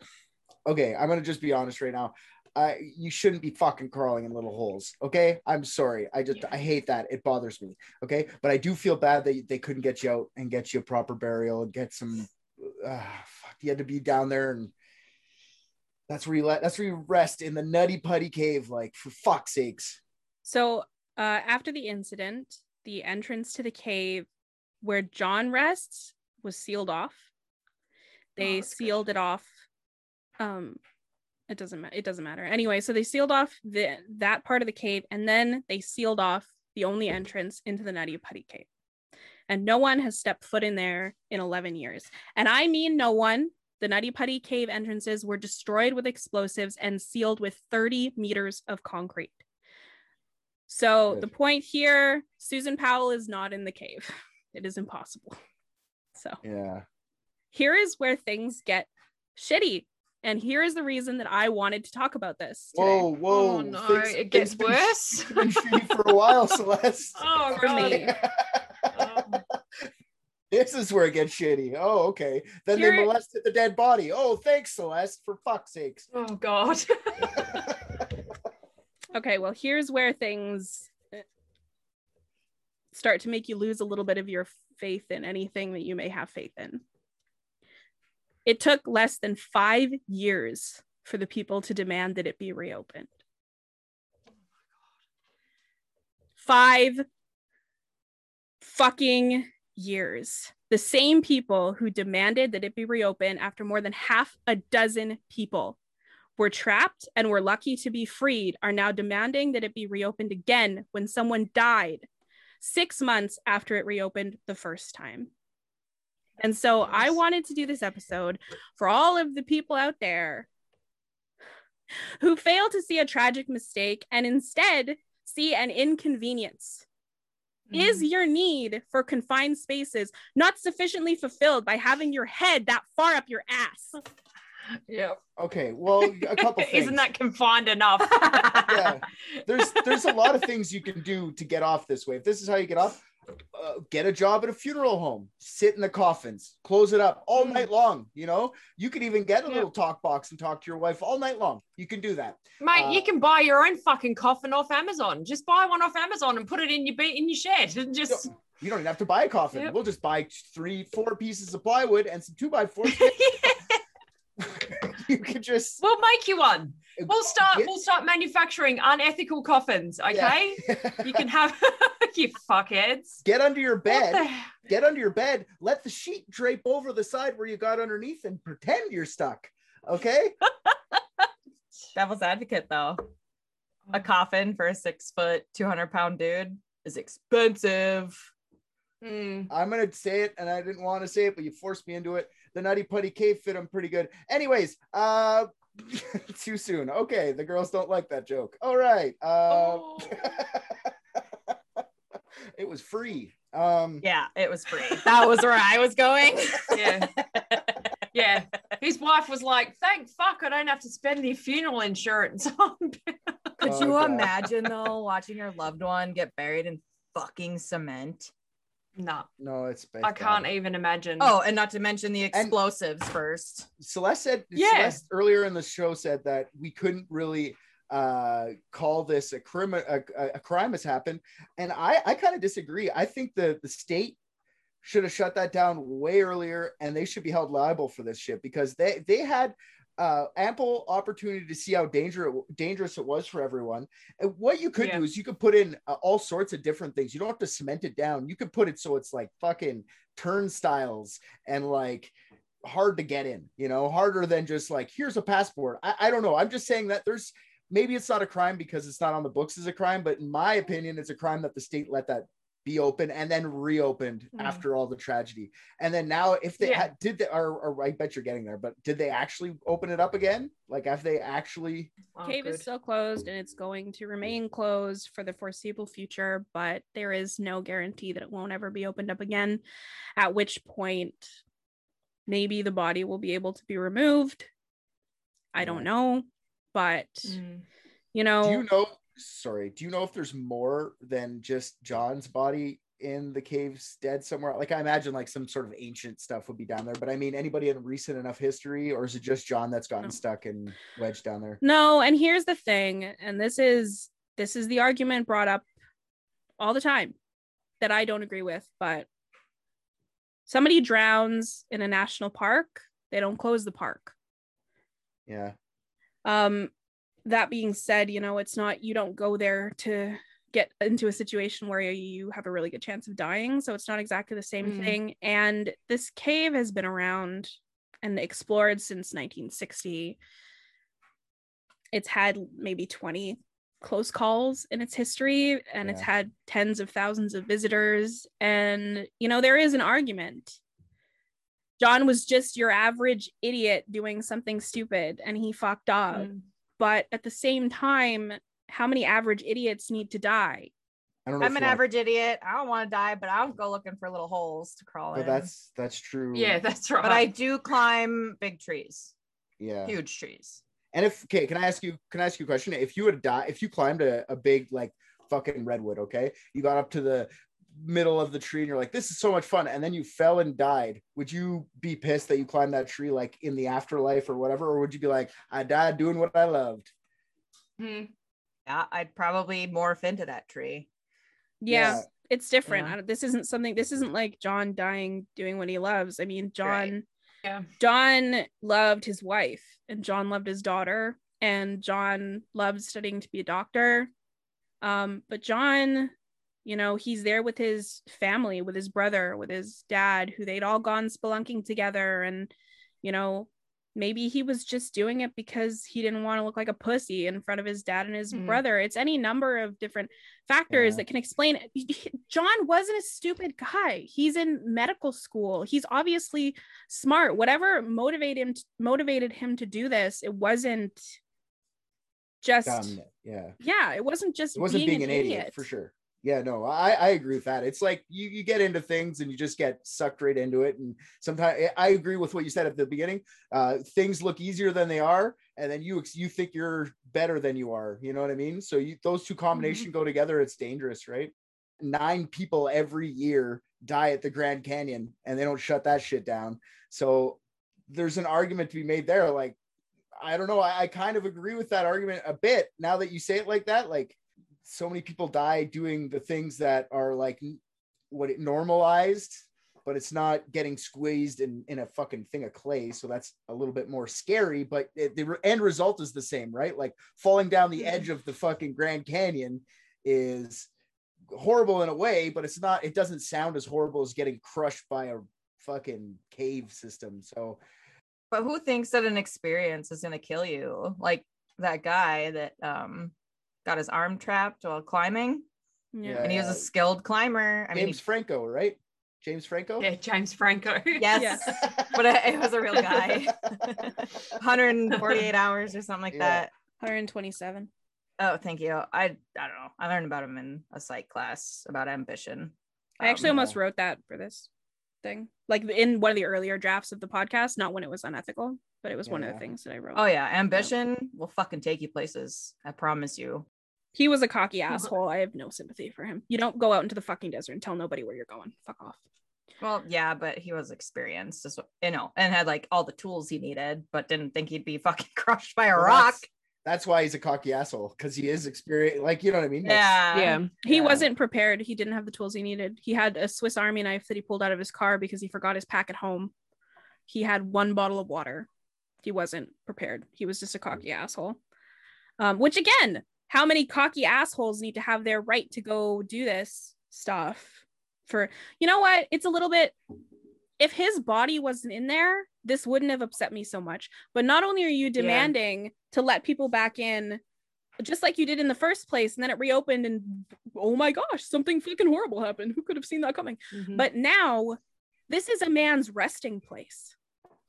okay i'm gonna just be honest right now. I you shouldn't be fucking crawling in little holes okay? I'm sorry. I just Yeah. i hate that. It bothers me okay? But i do feel bad that they couldn't get you out and get you a proper burial and get some uh, fuck, you had to be down there and that's where you let that's where you rest in the nutty putty cave like for fuck's sakes. So, uh, after the incident, the entrance to the cave where John rests was sealed off. They good. sealed it off. Um, it doesn't matter. It doesn't matter. Anyway, so they sealed off the that part of the cave, and then they sealed off the only entrance into the Nutty Putty Cave. And no one has stepped foot in there in 11 years. And I mean no one. The Nutty Putty Cave entrances were destroyed with explosives and sealed with 30 meters of concrete. So Good. the point here, Susan Powell is not in the cave. It is impossible. So yeah here is where things get shitty. And here is the reason that I wanted to talk about this. Today. whoa whoa oh no, Things- it gets things been- worse. it's been shitty for a while celeste oh For me. Um, this is where it gets shitty. Oh, okay. Then they Here- molested the dead body. Oh, thanks, Celeste, for fuck's sakes. oh god. Okay, well, here's where things start to make you lose a little bit of your faith in anything that you may have faith in. It took less than five years for the people to demand that it be reopened. Five fucking years. The same people who demanded that it be reopened after more than half a dozen people were trapped and were lucky to be freed are now demanding that it be reopened again when someone died six months after it reopened the first time. And so I wanted to do this episode for all of the people out there who fail to see a tragic mistake and instead see an inconvenience. Is mm-hmm. your need for confined spaces not sufficiently fulfilled by having your head that far up your ass? Yep. Okay, well, a couple things. Isn't that confined enough? Yeah. There's there's a lot of things you can do to get off this way. If this is how you get off, uh, get a job at a funeral home, sit in the coffins, close it up all Mm. night long. You know, you could even get a little talk box and talk to your wife all night long. You can do that. Mate, you Uh, can buy your own fucking coffin off Amazon. Just buy one off Amazon and put it in your be- in your shed and just You don't even have to buy a coffin. Yep. We'll just buy three, four pieces of plywood and some two by fours. you can just we'll make you one. We'll start Get- we'll start manufacturing unethical coffins, okay? You can have you fuckheads. get under your bed. the- Get under your bed. Let the sheet drape over the side where you got underneath and pretend you're stuck. Okay. Devil's advocate though. A coffin for a six foot, 200 pound dude is expensive. Mm. I'm gonna say it, and I didn't want to say it, but you forced me into it. The Nutty Putty Cave fit him pretty good. Anyways, uh, Too soon. Okay, the girls don't like that joke. All right. Um, Oh. it was free. Um, Yeah, it was free. That was where I was going. Yeah. yeah. His wife was like, thank fuck I don't have to spend the funeral insurance on. Could Oh, you God. imagine though watching your loved one get buried in fucking cement? No, no, it's. it's I can't even imagine. Oh, and not to mention the explosives first. Celeste said Yeah. Celeste earlier in the show said that we couldn't really uh call this a crime a, a- a crime has happened and i i kind of disagree i think the the state should have shut that down way earlier and they should be held liable for this shit because they they had uh ample opportunity to see how danger, dangerous it was for everyone and what you could Yeah. do is you could put in uh, all sorts of different things you don't have to cement it down you could put it so it's like fucking turnstiles and like hard to get in, you know, harder than just like, here's a passport. I, I don't know. I'm just saying that there's maybe it's not a crime because it's not on the books as a crime, but in my opinion, it's a crime that the state let that be open and then reopened Mm. after all the tragedy. And then now, if they Yeah. had, did, they, or, or I bet you're getting there, but did they actually open it up again? Like, have they actually? Oh, cave is still closed and it's going to remain closed for the foreseeable future, but there is no guarantee that it won't ever be opened up again. At which point, maybe the body will be able to be removed. I don't know, but Mm. you know, Do you know? Sorry, do you know if there's more than just John's body in the caves dead somewhere? Like I imagine, like some sort of ancient stuff would be down there. But I mean, anybody in recent enough history, or is it just John that's gotten No. stuck and wedged down there? No, and here's the thing, and this is this is the argument brought up all the time that I don't agree with, but somebody drowns in a national park, they don't close the park. Yeah, Um that being said, you know, it's not you don't go there to get into a situation where you have a really good chance of dying, so it's not exactly the same Mm. thing. And this cave has been around and explored since 1960 it's had maybe 20 close calls in its history and it's had tens of thousands of visitors and you know there is an argument john was just your average idiot doing something stupid and he fucked up Mm. But at the same time how many average idiots need to die I don't know. I'm an you want- average idiot. I don't want to die, but I'll go looking for little holes to crawl but in. that's that's true. Yeah, that's right. but I do climb big trees, yeah. huge trees. And if okay, can I ask you? Can I ask you a question? If you would die, if you climbed a, a big like fucking redwood, okay, you got up to the middle of the tree and you're like, this is so much fun, and then you fell and died. Would you be pissed that you climbed that tree like in the afterlife or whatever, or would you be like, I died doing what I loved? Mm. Yeah, I'd probably morph into that tree. yeah, Yeah. it's different Yeah. I don't- this isn't something this isn't like john dying doing what he loves i mean john Yeah. John loved his wife and John loved his daughter and John loved studying to be a doctor. Um, but John, you know, he's there with his family, with his brother, with his dad, who they'd all gone spelunking together. And, you know, maybe he was just doing it because he didn't want to look like a pussy in front of his dad and his Mm. brother. It's any number of different factors Yeah. that can explain it. John wasn't a stupid guy. He's in medical school. He's obviously smart. Whatever motivated him motivated him to do this, it wasn't just Dumb. Yeah. yeah, it wasn't just It wasn't being, being, an idiot. for sure. Yeah, no, I, I agree with that. It's like you, you get into things and you just get sucked right into it. And sometimes I agree with what you said at the beginning. Uh, things look easier than they are, and then you you think you're better than you are. You know what I mean? So you those two combination go together. It's dangerous, right? Nine people every year die at the Grand Canyon, and they don't shut that shit down. So there's an argument to be made there. Like, I don't know. I, I kind of agree with that argument a bit now that you say it like that. Like, so many people die doing the things that are like what it normalized, but it's not getting squeezed in, in a fucking thing of clay. So that's a little bit more scary, but it, the re- end result is the same, right? Like falling down the edge of the fucking Grand Canyon is horrible in a way, but it's not, it doesn't sound as horrible as getting crushed by a fucking cave system. So But who thinks that an experience is gonna kill you? Like that guy that um got his arm trapped while climbing, yeah. and he was a skilled climber. I mean, James Franco, right? James Franco. Yeah, James Franco. Yes, Yes. but it, it was a real guy. 148 hours or something like Yeah. that. 127. Oh, thank you. I I don't know. I learned about him in a psych class about ambition. I actually Um, almost wrote that for this thing, like in one of the earlier drafts of the podcast, not when it was unethical, but it was one of the things that I wrote. Oh yeah, ambition will fucking take you places. I promise you. He was a cocky asshole. I have no sympathy for him. You don't go out into the fucking desert and tell nobody where you're going. Fuck off. Well, yeah, but he was experienced, as you know, and had like all the tools he needed, but didn't think he'd be fucking crushed by a Well, rock. That's, that's why he's a cocky asshole because he is experienced. Like you know what I mean? That's- Yeah. He Yeah. wasn't prepared. He didn't have the tools he needed. He had a Swiss Army knife that he pulled out of his car because he forgot his pack at home. He had one bottle of water. He wasn't prepared. He was just a cocky asshole. Um, which again, how many cocky assholes need to have their right to go do this stuff? For you know what? It's a little bit. If his body wasn't in there, this wouldn't have upset me so much. But not only are you demanding to let people back in just like you did in the first place and then it reopened and oh my gosh something fucking horrible happened who could have seen that coming Mhm. but now this is a man's resting place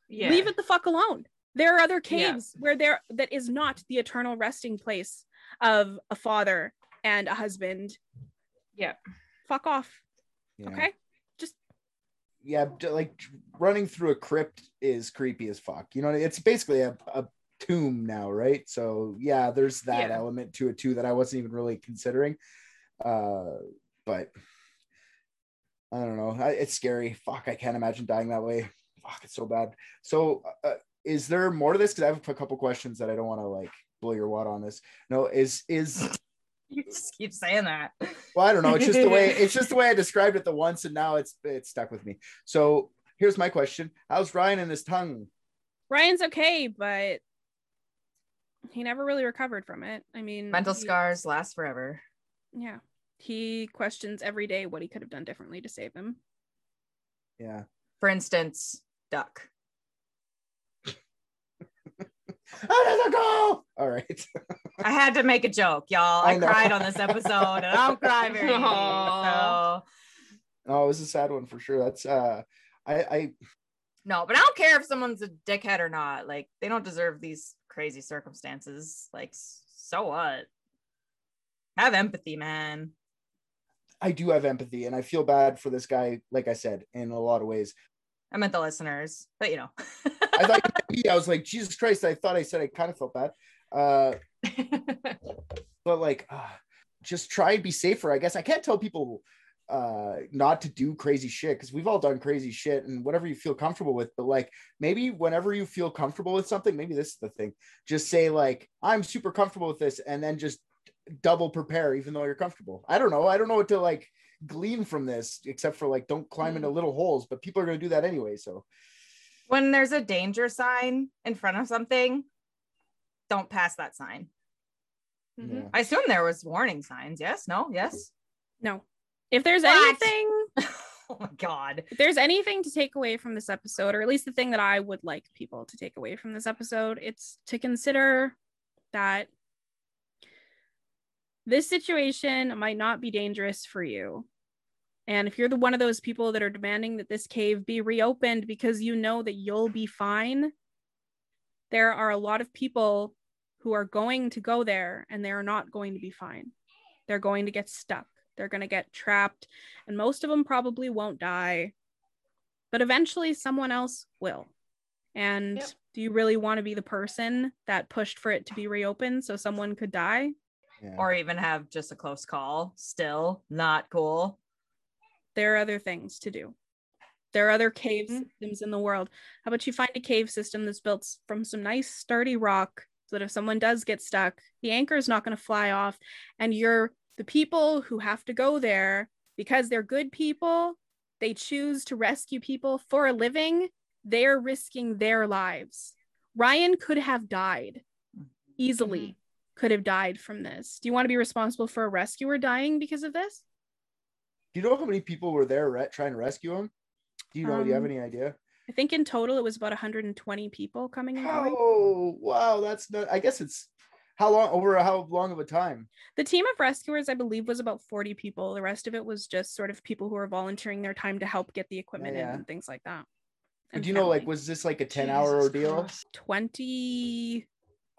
yeah. leave it the fuck alone there are other Yeah. caves where there that is not the eternal resting place of a father and a husband Yeah. fuck off Yeah. okay Just. yeah, like running through a crypt is creepy as fuck. You know, it's basically a, a tomb now, right? So yeah, there's that Yeah. element to it too that I wasn't even really considering. Uh, but I don't know. I, it's scary. Fuck, I can't imagine dying that way. Fuck, it's so bad. So, uh, is there more to this? Because I have a couple questions that I don't want to like blow your wad on this. No, is is You just keep saying that. well, I don't know. It's just the way it's just the way I described it the once, and now it's it's stuck with me. So here's my question: How's Ryan and his tongue? ryan's okay but he never really recovered from it i mean Mental he- scars last forever. yeah he questions every day what he could have done differently to save him Yeah. For instance, duck. How does it go? All right. I had to make a joke, y'all. I, I cried on this episode, and I don't cry very. Aw. So oh, it was a sad one for sure. That's uh, I I no, but I don't care if someone's a dickhead or not. Like they don't deserve these crazy circumstances. Like so what? Have empathy, man. I do have empathy, and I feel bad for this guy. Like I said, in a lot of ways. I meant the listeners, but you know. I thought you meant me. I was like, Jesus Christ! I thought I said I kind of felt bad. Uh, but like uh, just try and be safer i guess i can't tell people uh not to do crazy shit because we've all done crazy shit and whatever you feel comfortable with but like maybe whenever you feel comfortable with something maybe this is the thing just say like i'm super comfortable with this and then just double prepare even though you're comfortable i don't know i don't know what to like glean from this except for like don't climb into little holes but people are going to do that anyway so when there's a danger sign in front of something, don't pass that sign. Mm-hmm. yeah. I assume there was warning signs. Yes, no, yes. no if there's What? anything oh my god. if there's anything to take away from this episode, or at least the thing that I would like people to take away from this episode, it's to consider that this situation might not be dangerous for you. And if you're the one of those people that are demanding that this cave be reopened because you know that you'll be fine, there are a lot of people who are going to go there and they're not going to be fine. They're going to get stuck. They're going to get trapped and most of them probably won't die but eventually someone else will and Yep. do you really want to be the person that pushed for it to be reopened so someone could die yeah. Or even have just a close call. Still not cool. there are other things to do there are other cave Mhm. systems in the world how about you find a cave system that's built from some nice sturdy rock so that if someone does get stuck the anchor is not going to fly off and you're the people who have to go there because they're good people they choose to rescue people for a living they're risking their lives ryan could have died easily could have died from this do you want to be responsible for a rescuer dying because of this do you know how many people were there re- trying to rescue him do you know do you have Um, any idea I think in total it was about 120 people coming and going. Oh wow, that's not. I guess it's How long over how long of a time? The team of rescuers, I believe, was about 40 people. The rest of it was just sort of people who were volunteering their time to help get the equipment yeah. in and things like that. But And you know, like, was this like a 10 hour ordeal? Christ. 26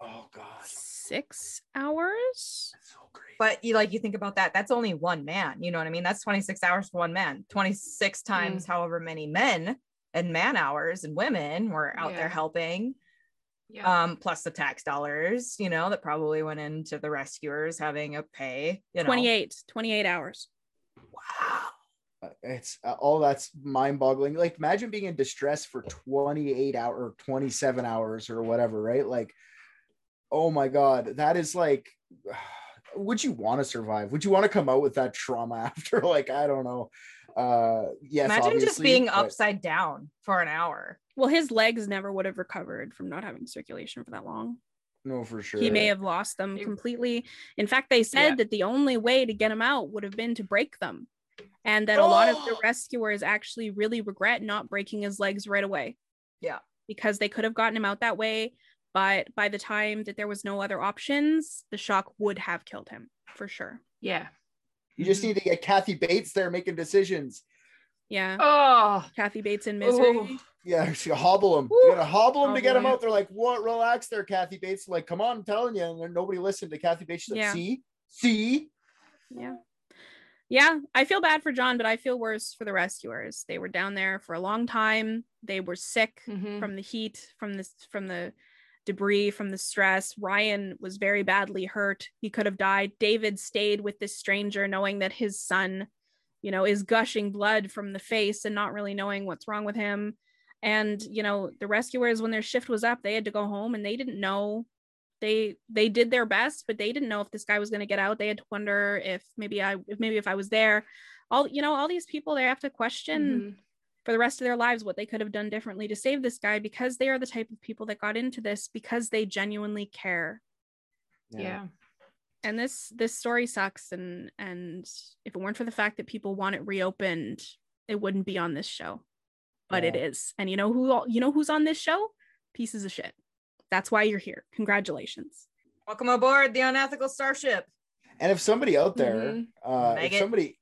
Oh god. six hours? That's so crazy. But you like you think about that, that's only one man. You know what I mean? That's 26 hours for one man. 26 times however many men and man hours and women were out Yeah. there helping. Yeah. Um, plus the tax dollars, you know, that probably went into the rescuers having a pay, you know. 28, 28 hours. Wow. Uh, it's uh, all that's mind boggling. Like, imagine being in distress for 28 hour or 27 hours or whatever, right? Like, oh my god, that is like, would you want to survive? Would you want to come out with that trauma after? Like, I don't know. Uh, yes, Imagine just being but- upside down for an hour. Well, his legs never would have recovered from not having circulation for that long. No, for sure. He may have lost them completely. In fact, they said Yeah. that the only way to get him out would have been to break them. And that a lot of the Oh! rescuers actually really regret not breaking his legs right away. Yeah. Because they could have gotten him out that way. But by the time that there was no other options, the shock would have killed him for sure. yeah. You just need to get Kathy Bates there making decisions. Yeah. Oh. Kathy Bates in misery. Ooh. Yeah, you hobble him. You gotta hobble him to get him out. They're like, "What? Relax, there, Kathy Bates." Like, come on, I'm telling you. And then nobody listened to Kathy Bates. She's like, Yeah. "See, see." Yeah. Yeah, I feel bad for John, but I feel worse for the rescuers. They were down there for a long time. They were sick Mhm. from the heat, from this from the debris, from the stress. Ryan was very badly hurt. He could have died. David stayed with this stranger knowing that his son, you know, is gushing blood from the face and not really knowing what's wrong with him. And, you know, the rescuers when their shift was up, they had to go home and they didn't know they they did their best but they didn't know if this guy was going to get out they had to wonder if maybe i if maybe if i was there all you know all these people they have to question Mhm. For the rest of their lives what they could have done differently to save this guy because they are the type of people that got into this because they genuinely care Yeah. and this this story sucks and and if it weren't for the fact that people want it reopened it wouldn't be on this show but it Yeah. is and you know who all- you know who's on this show pieces of shit that's why you're here congratulations Welcome aboard the unethical starship. And if somebody out there, Mhm. uh, if Maggot. somebody,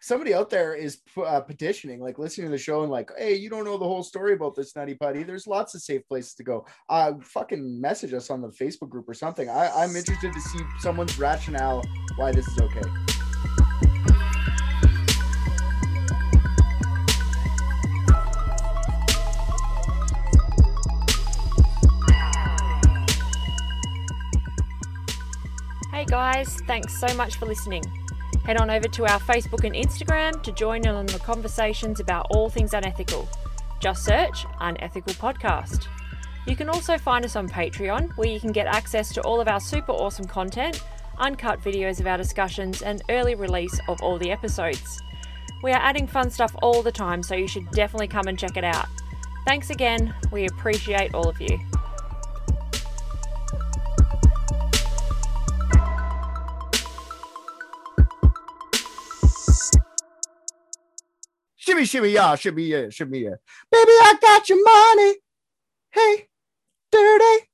somebody out there is uh, petitioning, like listening to the show and like, hey, you don't know the whole story about this nutty putty. There's lots of safe places to go. Uh, fucking message us on the Facebook group or something. I, I'm interested to see someone's rationale why this is okay. Hey guys, thanks so much for listening. Head on over to our Facebook and Instagram to join in on the conversations about all things unethical. Just search Unethical Podcast. You can also find us on Patreon, where you can get access to all of our super awesome content, uncut videos of our discussions, and early release of all the episodes. We are adding fun stuff all the time, so you should definitely come and check it out. Thanks again, we appreciate all of you. Shimmy, shimmy, yeah, shimmy, yeah, shimmy, yeah. Baby, I got your money. Hey, dirty.